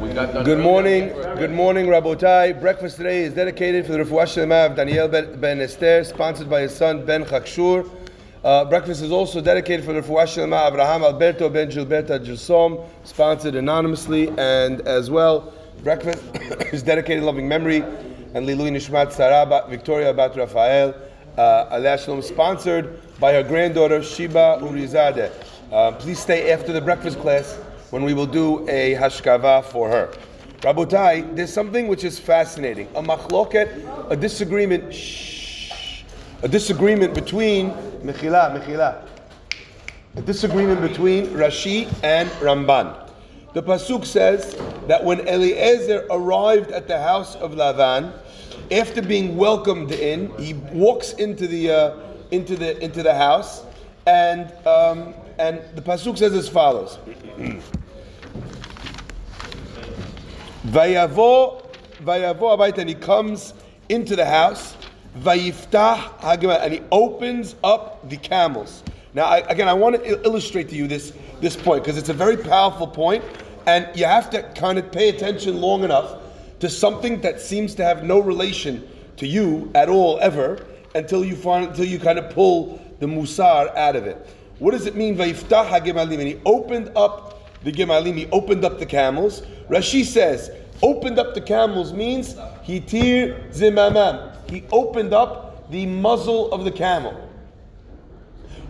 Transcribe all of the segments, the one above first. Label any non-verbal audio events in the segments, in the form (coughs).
Good morning, good morning, Rabotai. Breakfast today is dedicated for the Refuah Shlema of Daniel Ben Esther, sponsored by his son Ben Chakshur. Uh, breakfast is also dedicated for the Refuah Shlema of Abraham Alberto Ben Gilberta Gilsom, sponsored anonymously, and as well, breakfast (coughs) is dedicated loving memory and Lilui Nishmat Sarah Bat- Victoria Bat Rafael, uh, sponsored by her granddaughter Shiba Urizadeh. Uh, please stay after the breakfast class when we will do a hashkava for her. Rabotai, there's something which is fascinating. A machloket, a disagreement, shh, a disagreement between, mechila, mechila, a disagreement between Rashi and Ramban. The Pasuk says that when Eliezer arrived at the house of Lavan, after being welcomed in, he walks into the, uh, into the, into the house, and, um, and the Pasuk says as follows. (clears throat) Vayavo, vayavo abayit, and he comes into the house. Vayiftah hagimel, and he opens up the camels. Now, I, again, I want to illustrate to you this this point because it's a very powerful point, and you have to kind of pay attention long enough to something that seems to have no relation to you at all ever until you find until you kind of pull the musar out of it. What does it mean? Vayiftah hagimalim, and he opened up the gimalim. He opened up the camels. Rashi says, opened up the camels means he hitir zimamam. He opened up the muzzle of the camel.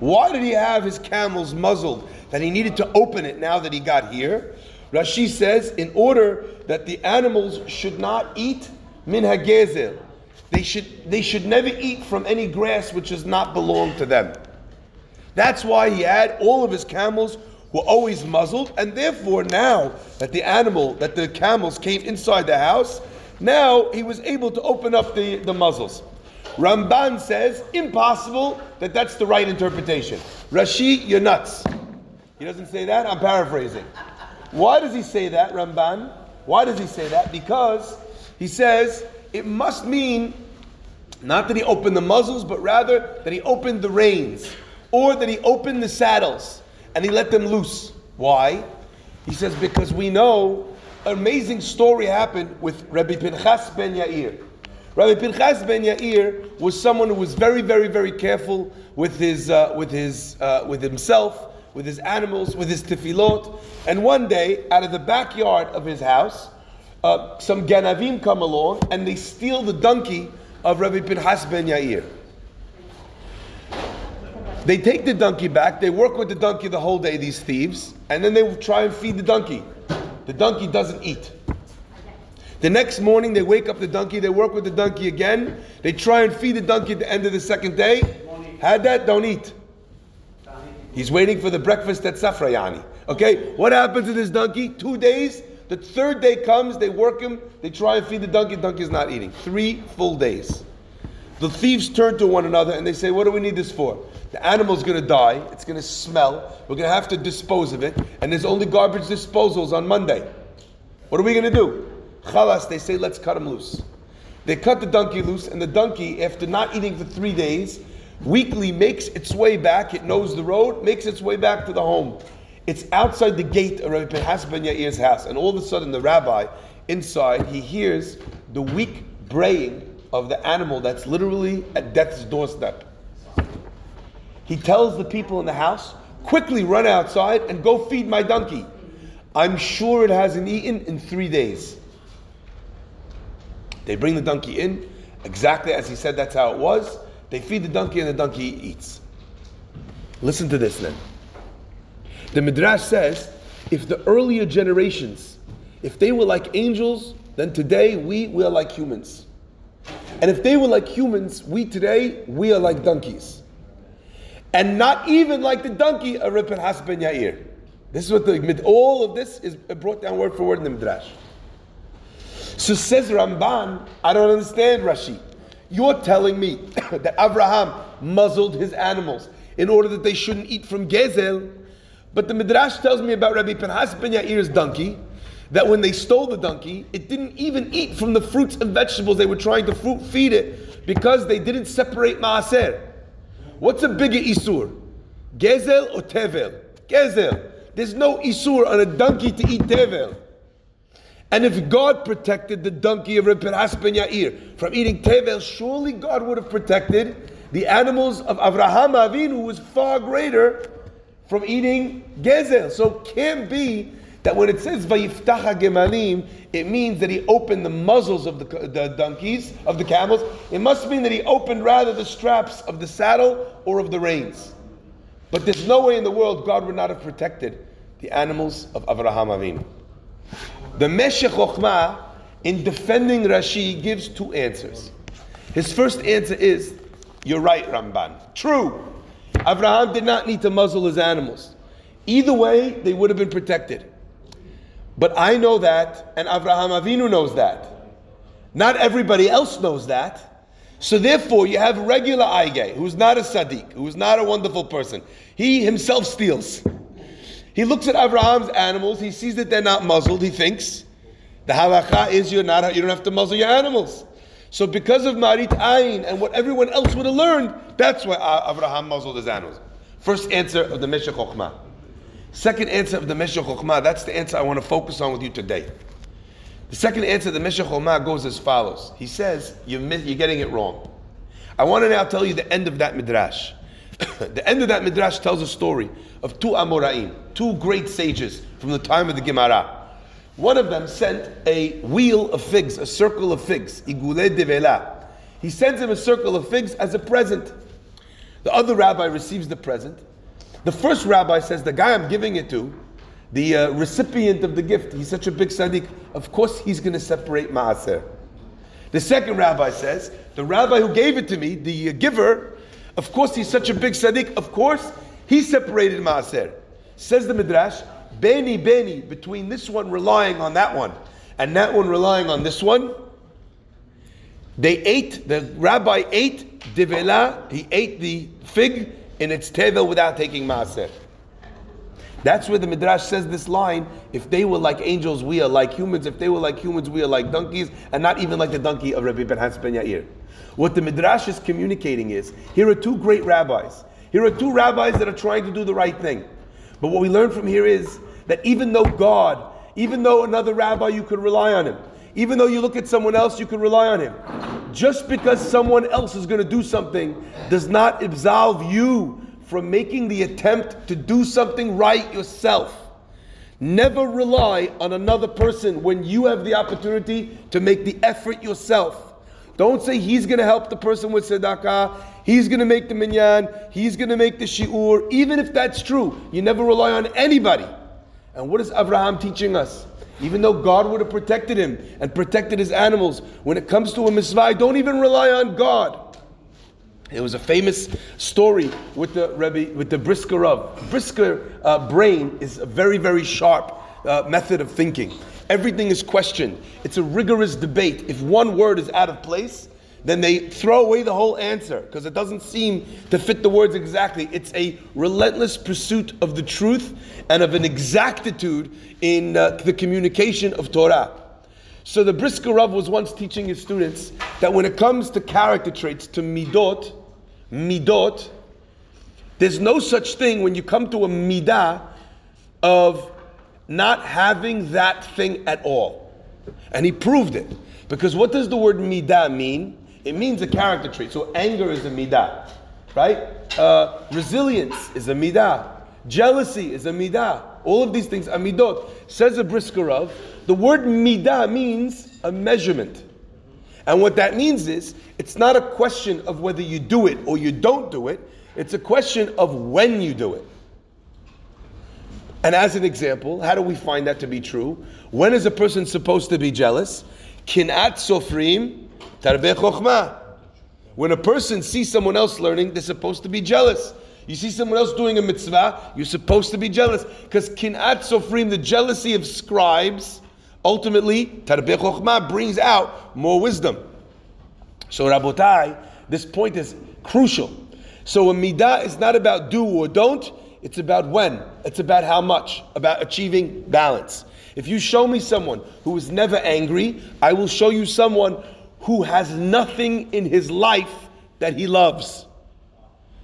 Why did he have his camels muzzled? That he needed to open it now that he got here. Rashi says, in order that the animals should not eat min hagezel. They should, they should never eat from any grass which does not belong to them. That's why he had all of his camels were always muzzled, and therefore now that the animal, that the camels came inside the house, now he was able to open up the, the muzzles. Ramban says, impossible that that's the right interpretation. Rashi, you're nuts. He doesn't say that, I'm paraphrasing. Why does he say that, Ramban? Why does he say that? Because he says it must mean not that he opened the muzzles, but rather that he opened the reins, or that he opened the saddles and he let them loose. Why? He says, because we know an amazing story happened with Rabbi Pinchas ben Yair. Rabbi Pinchas ben Yair was someone who was very, very, very careful with his, uh, with his, uh, with himself, with his animals, with his tefillot. And one day, out of the backyard of his house, uh, some ganavim come along and they steal the donkey of Rabbi Pinchas ben Yair. They take the donkey back, they work with the donkey the whole day, these thieves, and then they try and feed the donkey. The donkey doesn't eat. The next morning, they wake up the donkey, they work with the donkey again, they try and feed the donkey at the end of the second day. Had that, don't eat. He's waiting for the breakfast at Safrayani. Okay, what happens to this donkey? Two days. The third day comes, they work him, they try and feed the donkey, the donkey's not eating. Three full days. The thieves turn to one another and they say, What do we need this for? The animal's gonna die, it's gonna smell, we're gonna have to dispose of it, and there's only garbage disposals on Monday. What are we gonna do? Chalas, they say, Let's cut him loose. They cut the donkey loose, and the donkey, after not eating for three days, weakly makes its way back. It knows the road, makes its way back to the home. It's outside the gate of Rabbi Pinchas ben Yair's house, and all of a sudden, the rabbi inside he hears the weak braying of the animal that's literally at death's doorstep. He tells the people in the house, quickly run outside and go feed my donkey. I'm sure it hasn't eaten in three days. They bring the donkey in, exactly as he said that's how it was. They feed the donkey and the donkey eats. Listen to this then. The Midrash says if the earlier generations, if they were like angels, then today we, we are like humans. And if they were like humans, we today, we are like donkeys. And not even like the donkey of Reb Pinchas ben Yair. This is what the, all of this is brought down word for word in the Midrash. So says Ramban, I don't understand Rashi. You're telling me (coughs) that Abraham muzzled his animals in order that they shouldn't eat from Gezel. But the Midrash tells me about Rabbi Pinchas ben Yair's donkey, that when they stole the donkey, it didn't even eat from the fruits and vegetables they were trying to fruit feed it because they didn't separate maaser. What's a bigger isur? Gezel or tevel? Gezel. There's no isur on a donkey to eat tevel. And if God protected the donkey of Reb Pinhas ben Yair from eating tevel, surely God would have protected the animals of Avraham Avinu, who was far greater from eating gezel. So can't be that when it says vayiftacha gemalim, it means that he opened the muzzles of the, the donkeys, of the camels. It must mean that he opened rather the straps of the saddle or of the reins. But there's no way in the world God would not have protected the animals of Avraham Avinu. The Meshech Chochmah, in defending Rashi, gives two answers. His first answer is, you're right, Ramban. True. Avraham did not need to muzzle his animals. Either way, they would have been protected. But I know that, and Avraham Avinu knows that. Not everybody else knows that. So therefore, you have regular Aige, who's not a Sadiq, who's not a wonderful person. He himself steals. He looks at Avraham's animals, he sees that they're not muzzled, he thinks, the halacha is you're not, you don't have to muzzle your animals. So because of Marit Ayin and what everyone else would have learned, that's why Avraham muzzled his animals. First answer of the Meshech Chokhmah. Second answer of the Meshech Chokhmah, that's the answer I want to focus on with you today. The second answer of the Meshech Chokhmah goes as follows. He says, you're, you're getting it wrong. I want to now tell you the end of that midrash. (coughs) the end of that midrash tells a story of two Amoraim, two great sages from the time of the Gemara. One of them sent a wheel of figs, a circle of figs, igule devela. He sends him a circle of figs as a present. The other rabbi receives the present the first rabbi says, the guy I'm giving it to, the uh, recipient of the gift, he's such a big tzaddik, of course he's going to separate maaser. The second rabbi says, the rabbi who gave it to me, the uh, giver, of course he's such a big tzaddik, of course he separated maaser. Says the midrash, beni beni, between this one relying on that one and that one relying on this one, they ate, the rabbi ate divela, he ate the fig, in its tevel without taking maaser. That's where the Midrash says this line if they were like angels, we are like humans. If they were like humans, we are like donkeys, and not even like the donkey of Rabbi Pinhas ben Yair. What the Midrash is communicating is here are two great rabbis. Here are two rabbis that are trying to do the right thing. But what we learn from here is that even though God, even though another rabbi, you could rely on him, even though you look at someone else, you can rely on him. Just because someone else is going to do something does not absolve you from making the attempt to do something right yourself. Never rely on another person when you have the opportunity to make the effort yourself. Don't say he's going to help the person with tzedakah, he's going to make the minyan, he's going to make the shiur. Even if that's true, you never rely on anybody. And what is Abraham teaching us? Even though God would have protected him and protected his animals, when it comes to a mitzvah, don't even rely on God. It was a famous story with the Rebbe, with the Brisker Rav. Brisker uh, brain is a very, very sharp uh, method of thinking. Everything is questioned. It's a rigorous debate. If one word is out of place, then they throw away the whole answer because it doesn't seem to fit the words exactly. It's a relentless pursuit of the truth and of an exactitude in uh, the communication of Torah. So the Brisker Rav was once teaching his students that when it comes to character traits, to midot, midot, there's no such thing when you come to a midah of not having that thing at all. And he proved it. Because what does the word midah mean? It means a character trait. So anger is a midah, right? Uh, resilience is a midah. Jealousy is a midah. All of these things are midot. Says a Brisker Rav, the word midah means a measurement. And what that means is, it's not a question of whether you do it or you don't do it. It's a question of when you do it. And as an example, how do we find that to be true? When is a person supposed to be jealous? Kinat sofrim When a person sees someone else learning, they're supposed to be jealous. You see someone else doing a mitzvah, you're supposed to be jealous. Because kinat sofrim, the jealousy of scribes, ultimately, tarbeh brings out more wisdom. So Rabotai, this point is crucial. So a midah is not about do or don't, it's about when. It's about how much, about achieving balance. If you show me someone who is never angry, I will show you someone who has nothing in his life that he loves.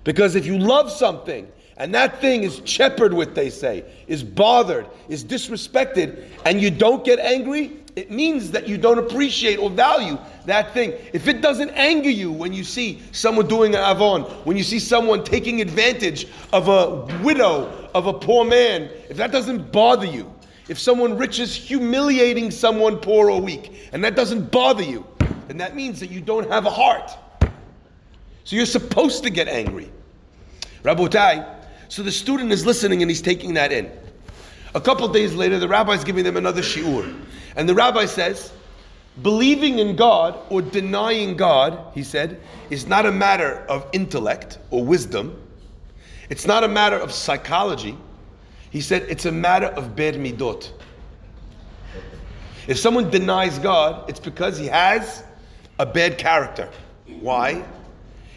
Because if you love something and that thing is cheppered with, they say, is bothered, is disrespected, and you don't get angry, it means that you don't appreciate or value that thing. If it doesn't anger you when you see someone doing an avon, when you see someone taking advantage of a widow, of a poor man, if that doesn't bother you, if someone rich is humiliating someone poor or weak, and that doesn't bother you, then that means that you don't have a heart. So you're supposed to get angry. Rabotai, so the student is listening and he's taking that in. A couple days later, the rabbi is giving them another shiur. And the rabbi says, believing in God or denying God, he said, is not a matter of intellect or wisdom. It's not a matter of psychology. He said it's a matter of bad midot. If someone denies God, it's because he has a bad character. Why?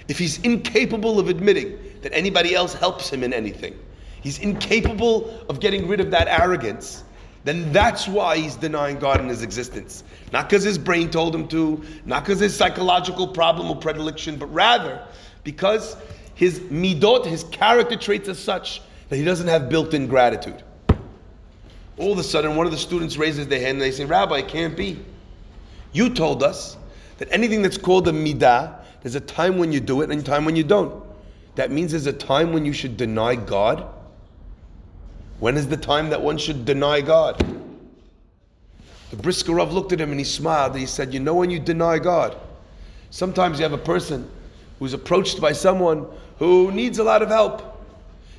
If he's incapable of admitting that anybody else helps him in anything, he's incapable of getting rid of that arrogance, then that's why he's denying God in his existence. Not because his brain told him to, not because his psychological problem or predilection, but rather because his midot, his character traits are such that he doesn't have built in gratitude. All of a sudden, one of the students raises their hand and they say, Rabbi, it can't be. You told us that anything that's called a midah, there's a time when you do it and a time when you don't. That means there's a time when you should deny God. When is the time that one should deny God? The Brisker Rav looked at him and he smiled and he said, You know when you deny God? Sometimes you have a person who's approached by someone who needs a lot of help.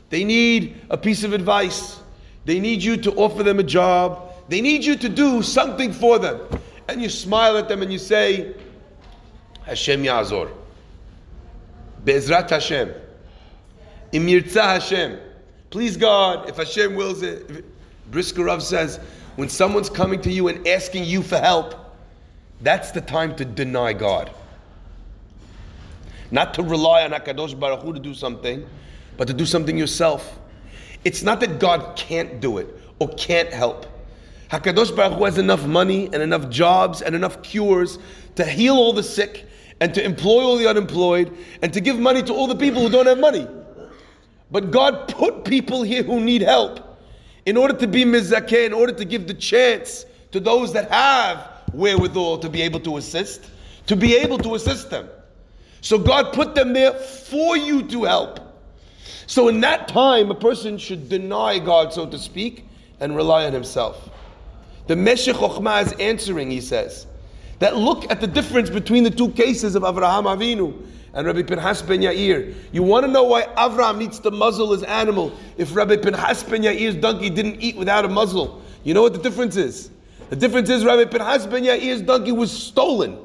They need a piece of advice. They need you to offer them a job. They need you to do something for them. And you smile at them and you say, Hashem Yazor. Bezrat Hashem. Imirza Hashem. Please God, if Hashem wills it. Brisker Rav says, when someone's coming to you and asking you for help, that's the time to deny God. Not to rely on HaKadosh Baruch Hu to do something, but to do something yourself. It's not that God can't do it or can't help. Hakadosh Baruch Hu has enough money and enough jobs and enough cures to heal all the sick and to employ all the unemployed and to give money to all the people who don't have money. But God put people here who need help in order to be mizakeh, in order to give the chance to those that have wherewithal to be able to assist, to be able to assist them. So God put them there for you to help. So in that time, a person should deny God, so to speak, and rely on himself. The Meshech Chochmah is answering, he says, that look at the difference between the two cases of Avraham Avinu and Rabbi Pinhas ben Yair. You want to know why Avraham needs to muzzle his animal if Rabbi Pinhas ben Yair's donkey didn't eat without a muzzle? You know what the difference is? The difference is Rabbi Pinhas ben Yair's donkey was stolen.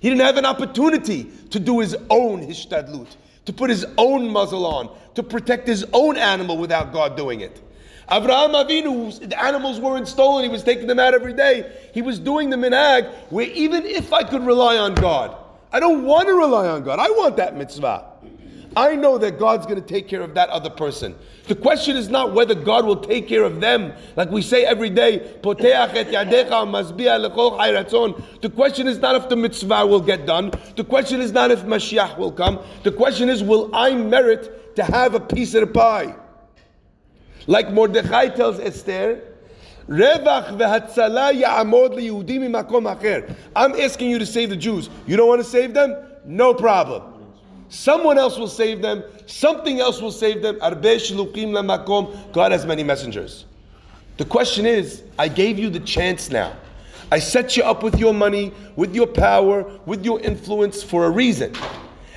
He didn't have an opportunity to do his own hishtadlut to put his own muzzle on, to protect his own animal without God doing it. Avraham Avinu, the animals weren't stolen, he was taking them out every day. He was doing the minag where even if I could rely on God, I don't want to rely on God. I want that mitzvah. I know that God's going to take care of that other person. The question is not whether God will take care of them, like we say every day. The question is not if the mitzvah will get done. The question is not if Mashiach will come. The question is, will I merit to have a piece of the pie? Like Mordechai tells Esther, I'm asking you to save the Jews. You don't want to save them? No problem. Someone else will save them. Something else will save them. God has many messengers. The question is, I gave you the chance now. I set you up with your money, with your power, with your influence for a reason.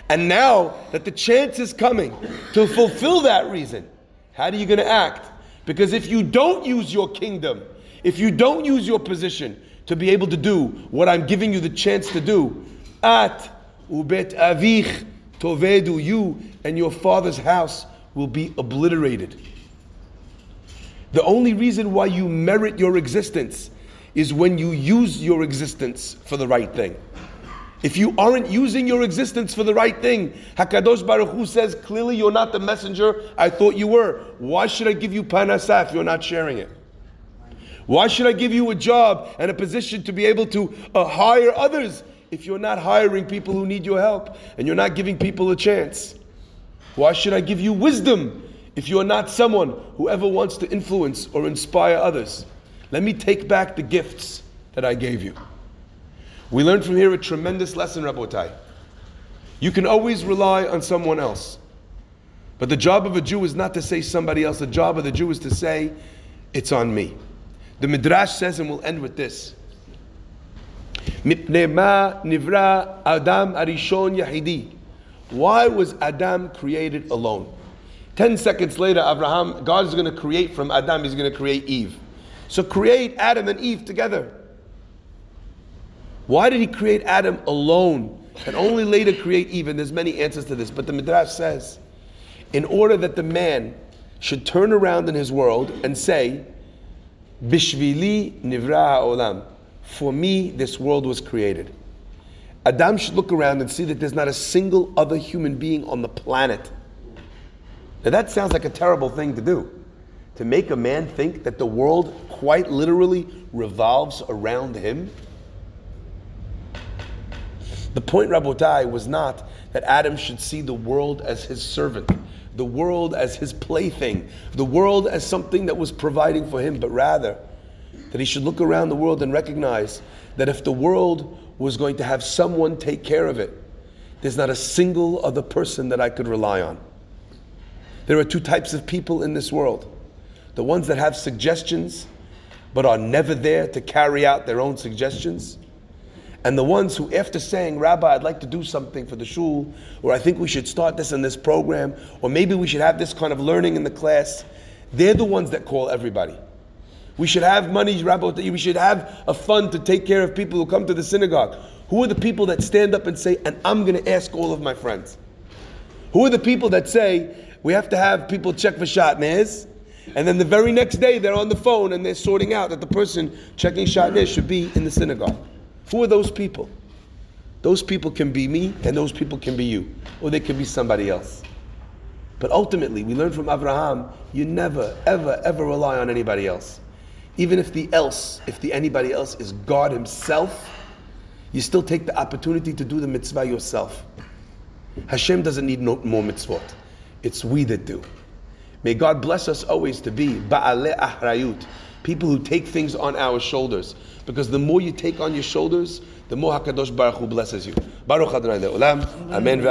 And now that the chance is coming to fulfill that reason, how are you going to act? Because if you don't use your kingdom, if you don't use your position to be able to do what I'm giving you the chance to do, at ubet avich Tovedu, you and your father's house will be obliterated. The only reason why you merit your existence is when you use your existence for the right thing. If you aren't using your existence for the right thing, Hakadosh Baruch Hu says clearly you're not the messenger I thought you were. Why should I give you panasah if you're not sharing it? Why should I give you a job and a position to be able to uh, hire others if you're not hiring people who need your help and you're not giving people a chance? Why should I give you wisdom if you're not someone who ever wants to influence or inspire others? Let me take back the gifts that I gave you. We learn from here a tremendous lesson, Rabotai. You can always rely on someone else. But the job of a Jew is not to say somebody else. The job of the Jew is to say, it's on me. The Midrash says, and we'll end with this. nivra Adam arishon yahidi. Why was Adam created alone? Ten seconds later, Abraham, God is going to create from Adam, he's going to create Eve. So create Adam and Eve together. Why did he create Adam alone and only later create Eve? There's many answers to this, but the Midrash says, in order that the man should turn around in his world and say, Bishvili nivra olam. For me, this world was created. Adam should look around and see that there's not a single other human being on the planet. Now that sounds like a terrible thing to do. To make a man think that the world quite literally revolves around him. The point, Rabotai, was not that Adam should see the world as his servant, the world as his plaything, the world as something that was providing for him, but rather that he should look around the world and recognize that if the world was going to have someone take care of it, there's not a single other person that I could rely on. There are two types of people in this world the ones that have suggestions but are never there to carry out their own suggestions and the ones who, after saying, Rabbi, I'd like to do something for the shul, or I think we should start this in this program, or maybe we should have this kind of learning in the class, they're the ones that call everybody. We should have money, Rabbi, we should have a fund to take care of people who come to the synagogue. Who are the people that stand up and say, and I'm going to ask all of my friends? Who are the people that say, we have to have people check for shatnez, and then the very next day they're on the phone and they're sorting out that the person checking shatnez should be in the synagogue? Who are those people? Those people can be me and those people can be you, or they can be somebody else. But ultimately, we learn from Abraham, you never, ever, ever rely on anybody else. Even if the else, if the anybody else is God Himself, you still take the opportunity to do the mitzvah yourself. Hashem doesn't need no more mitzvot. It's we that do. May God bless us always to be ba'ale ahrayut, people who take things on our shoulders. Because the more you take on your shoulders, the more Hakadosh Baruch Hu blesses you. Baruch Adonai Le'olam. Amen.